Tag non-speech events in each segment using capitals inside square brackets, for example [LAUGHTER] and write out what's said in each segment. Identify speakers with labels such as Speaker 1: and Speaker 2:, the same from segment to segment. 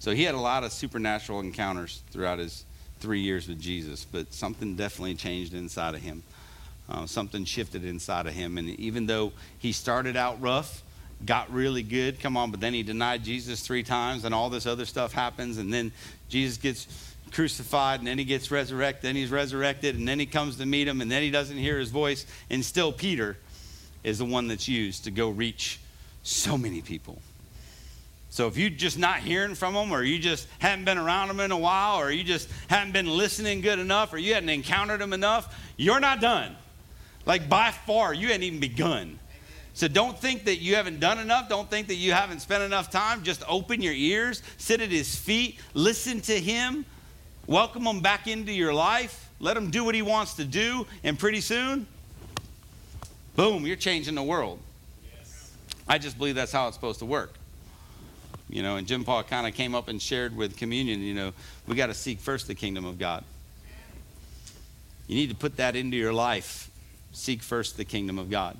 Speaker 1: So he had a lot of supernatural encounters throughout his three years with Jesus, but something definitely changed inside of him. Uh, something shifted inside of him. And even though he started out rough, got really good, come on, but then he denied Jesus three times and all this other stuff happens. And then Jesus gets crucified and then he gets resurrected, then he's resurrected, and then he comes to meet him, and then he doesn't hear his voice. And still, Peter is the one that's used to go reach so many people. So if you're just not hearing from them, or you just haven't been around them in a while, or you just haven't been listening good enough, or you hadn't encountered them enough, you're not done. Like by far, you hadn't even begun. So don't think that you haven't done enough. Don't think that you haven't spent enough time. Just open your ears, sit at his feet, listen to him, welcome him back into your life, let him do what he wants to do, and pretty soon, boom, you're changing the world. Yes. I just believe that's how it's supposed to work. You know, and Jim Paul kind of came up and shared with communion, you know, we got to seek first the kingdom of God. You need to put that into your life. Seek first the kingdom of God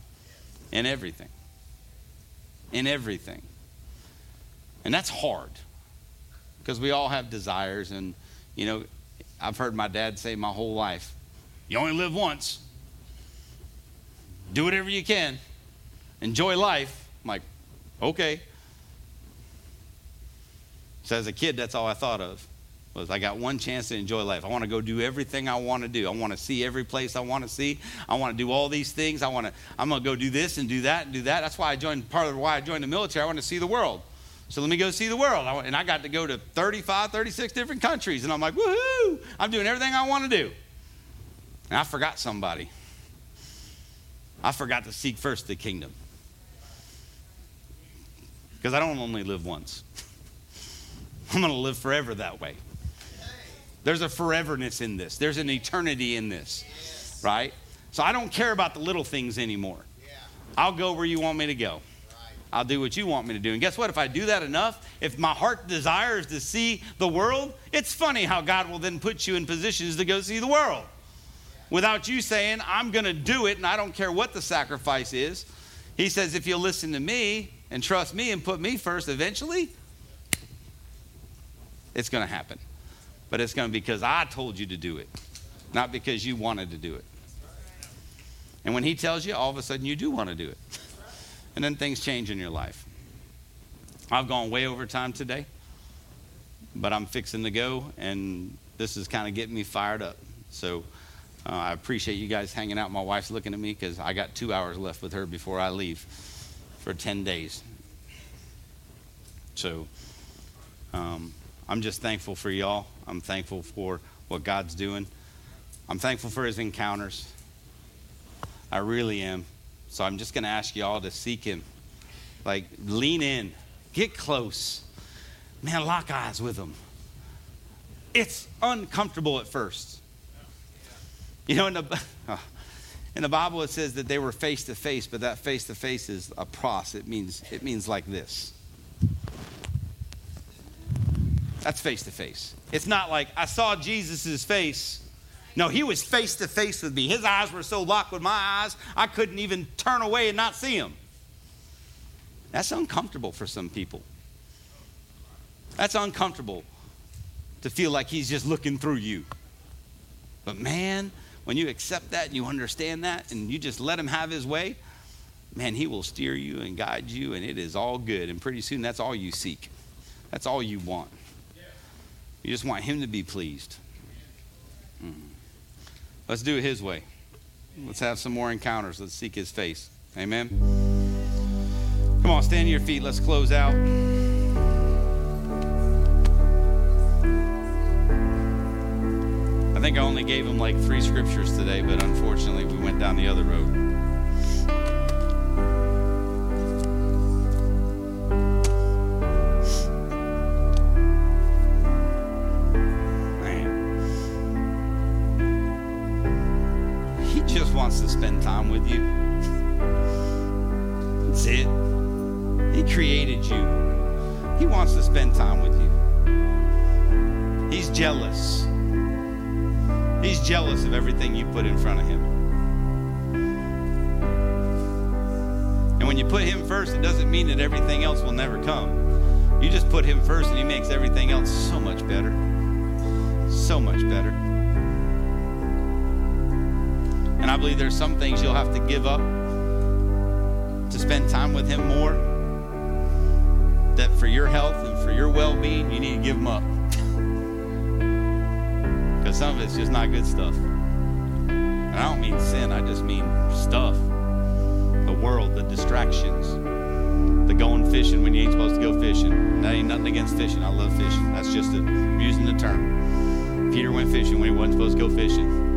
Speaker 1: in everything. In everything. And that's hard because we all have desires. And, you know, I've heard my dad say my whole life you only live once. Do whatever you can. Enjoy life. I'm like, okay. So as a kid, that's all I thought of was I got one chance to enjoy life. I want to go do everything I want to do. I want to see every place I want to see. I want to do all these things. I want to I'm going to go do this and do that and do that. That's why I joined part of why I joined the military. I want to see the world. So let me go see the world. I, and I got to go to 35, 36 different countries and I'm like, "Woohoo! I'm doing everything I want to do." And I forgot somebody. I forgot to seek first the kingdom. Because I don't only live once. [LAUGHS] I'm going to live forever that way. There's a foreverness in this, there's an eternity in this, yes. right? So I don't care about the little things anymore. Yeah. I'll go where you want me to go. I'll do what you want me to do. And guess what? If I do that enough, if my heart desires to see the world, it's funny how God will then put you in positions to go see the world without you saying, I'm going to do it and I don't care what the sacrifice is. He says, if you'll listen to me and trust me and put me first, eventually it's going to happen. But it's going to be because I told you to do it, not because you wanted to do it. And when He tells you, all of a sudden you do want to do it. And then things change in your life. I've gone way over time today, but I'm fixing to go, and this is kind of getting me fired up. So uh, I appreciate you guys hanging out. My wife's looking at me because I got two hours left with her before I leave for 10 days. So, um, I'm just thankful for y'all. I'm thankful for what God's doing. I'm thankful for his encounters. I really am. So I'm just going to ask y'all to seek him. Like, lean in, get close. Man, lock eyes with him. It's uncomfortable at first. You know, in the, [LAUGHS] in the Bible it says that they were face to face, but that face to face is a pros. It means, it means like this. That's face to face. It's not like I saw Jesus' face. No, he was face to face with me. His eyes were so locked with my eyes, I couldn't even turn away and not see him. That's uncomfortable for some people. That's uncomfortable to feel like he's just looking through you. But man, when you accept that and you understand that and you just let him have his way, man, he will steer you and guide you, and it is all good. And pretty soon, that's all you seek. That's all you want. You just want Him to be pleased. Mm. Let's do it His way. Let's have some more encounters. Let's seek His face. Amen. Come on, stand to your feet. Let's close out. I think I only gave him like three scriptures today, but unfortunately, we went down the other road. Wants to spend time with you. That's it. He created you, He wants to spend time with you. He's jealous. He's jealous of everything you put in front of Him. And when you put Him first, it doesn't mean that everything else will never come. You just put Him first, and He makes everything else so much better. So much better. And I believe there's some things you'll have to give up to spend time with Him more. That for your health and for your well being, you need to give them up. Because some of it's just not good stuff. And I don't mean sin, I just mean stuff. The world, the distractions, the going fishing when you ain't supposed to go fishing. That ain't nothing against fishing. I love fishing. That's just a, I'm using the term. Peter went fishing when he wasn't supposed to go fishing.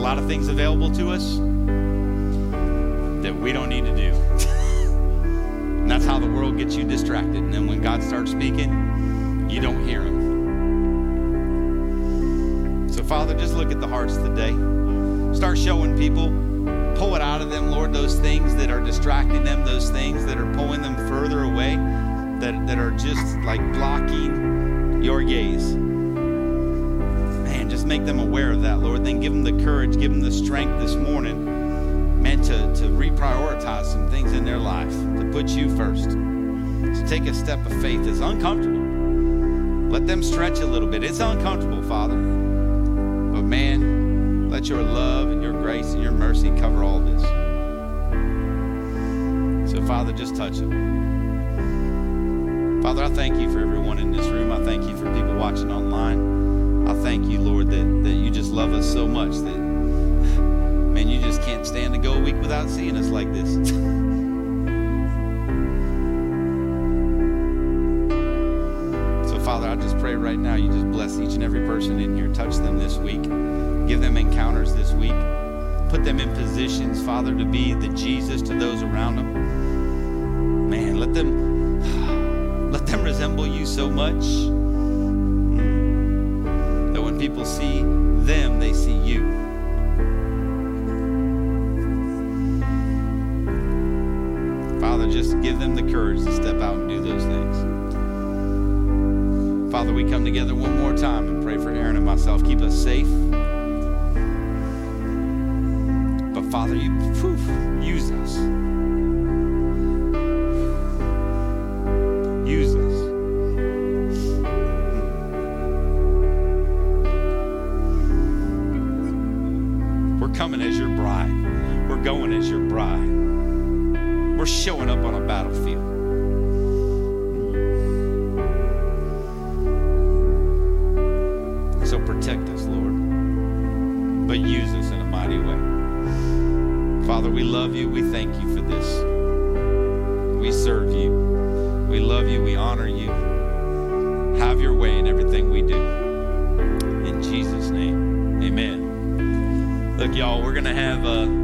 Speaker 1: A lot of things available to us that we don't need to do. and that's how the world gets you distracted. And then when God starts speaking, you don't hear him. So, Father, just look at the hearts today. Start showing people, pull it out of them, Lord, those things that are distracting them, those things that are pulling them further away, that, that are just like blocking your gaze. Just make them aware of that, Lord. Then give them the courage, give them the strength this morning, man, to, to reprioritize some things in their life, to put you first. To take a step of faith that's uncomfortable. Let them stretch a little bit. It's uncomfortable, Father. But man, let your love and your grace and your mercy cover all this. So, Father, just touch them. Father, I thank you for everyone in this room. I thank you for people watching online. I thank you, Lord, that, that you just love us so much that, [LAUGHS] man, you just can't stand to go a week without seeing us like this. [LAUGHS] so, Father, I just pray right now you just bless each and every person in here. Touch them this week. Give them encounters this week. Put them in positions, Father, to be the Jesus to those around them. Man, let them [SIGHS] let them resemble you so much people see them, they see you. Father, just give them the courage to step out and do those things. Father, we come together one more time and pray for Aaron and myself. Keep us safe. But Father, you poof, use us. We're showing up on a battlefield. So protect us, Lord. But use us in a mighty way. Father, we love you. We thank you for this. We serve you. We love you. We honor you. Have your way in everything we do. In Jesus' name, amen. Look, y'all, we're going to have a.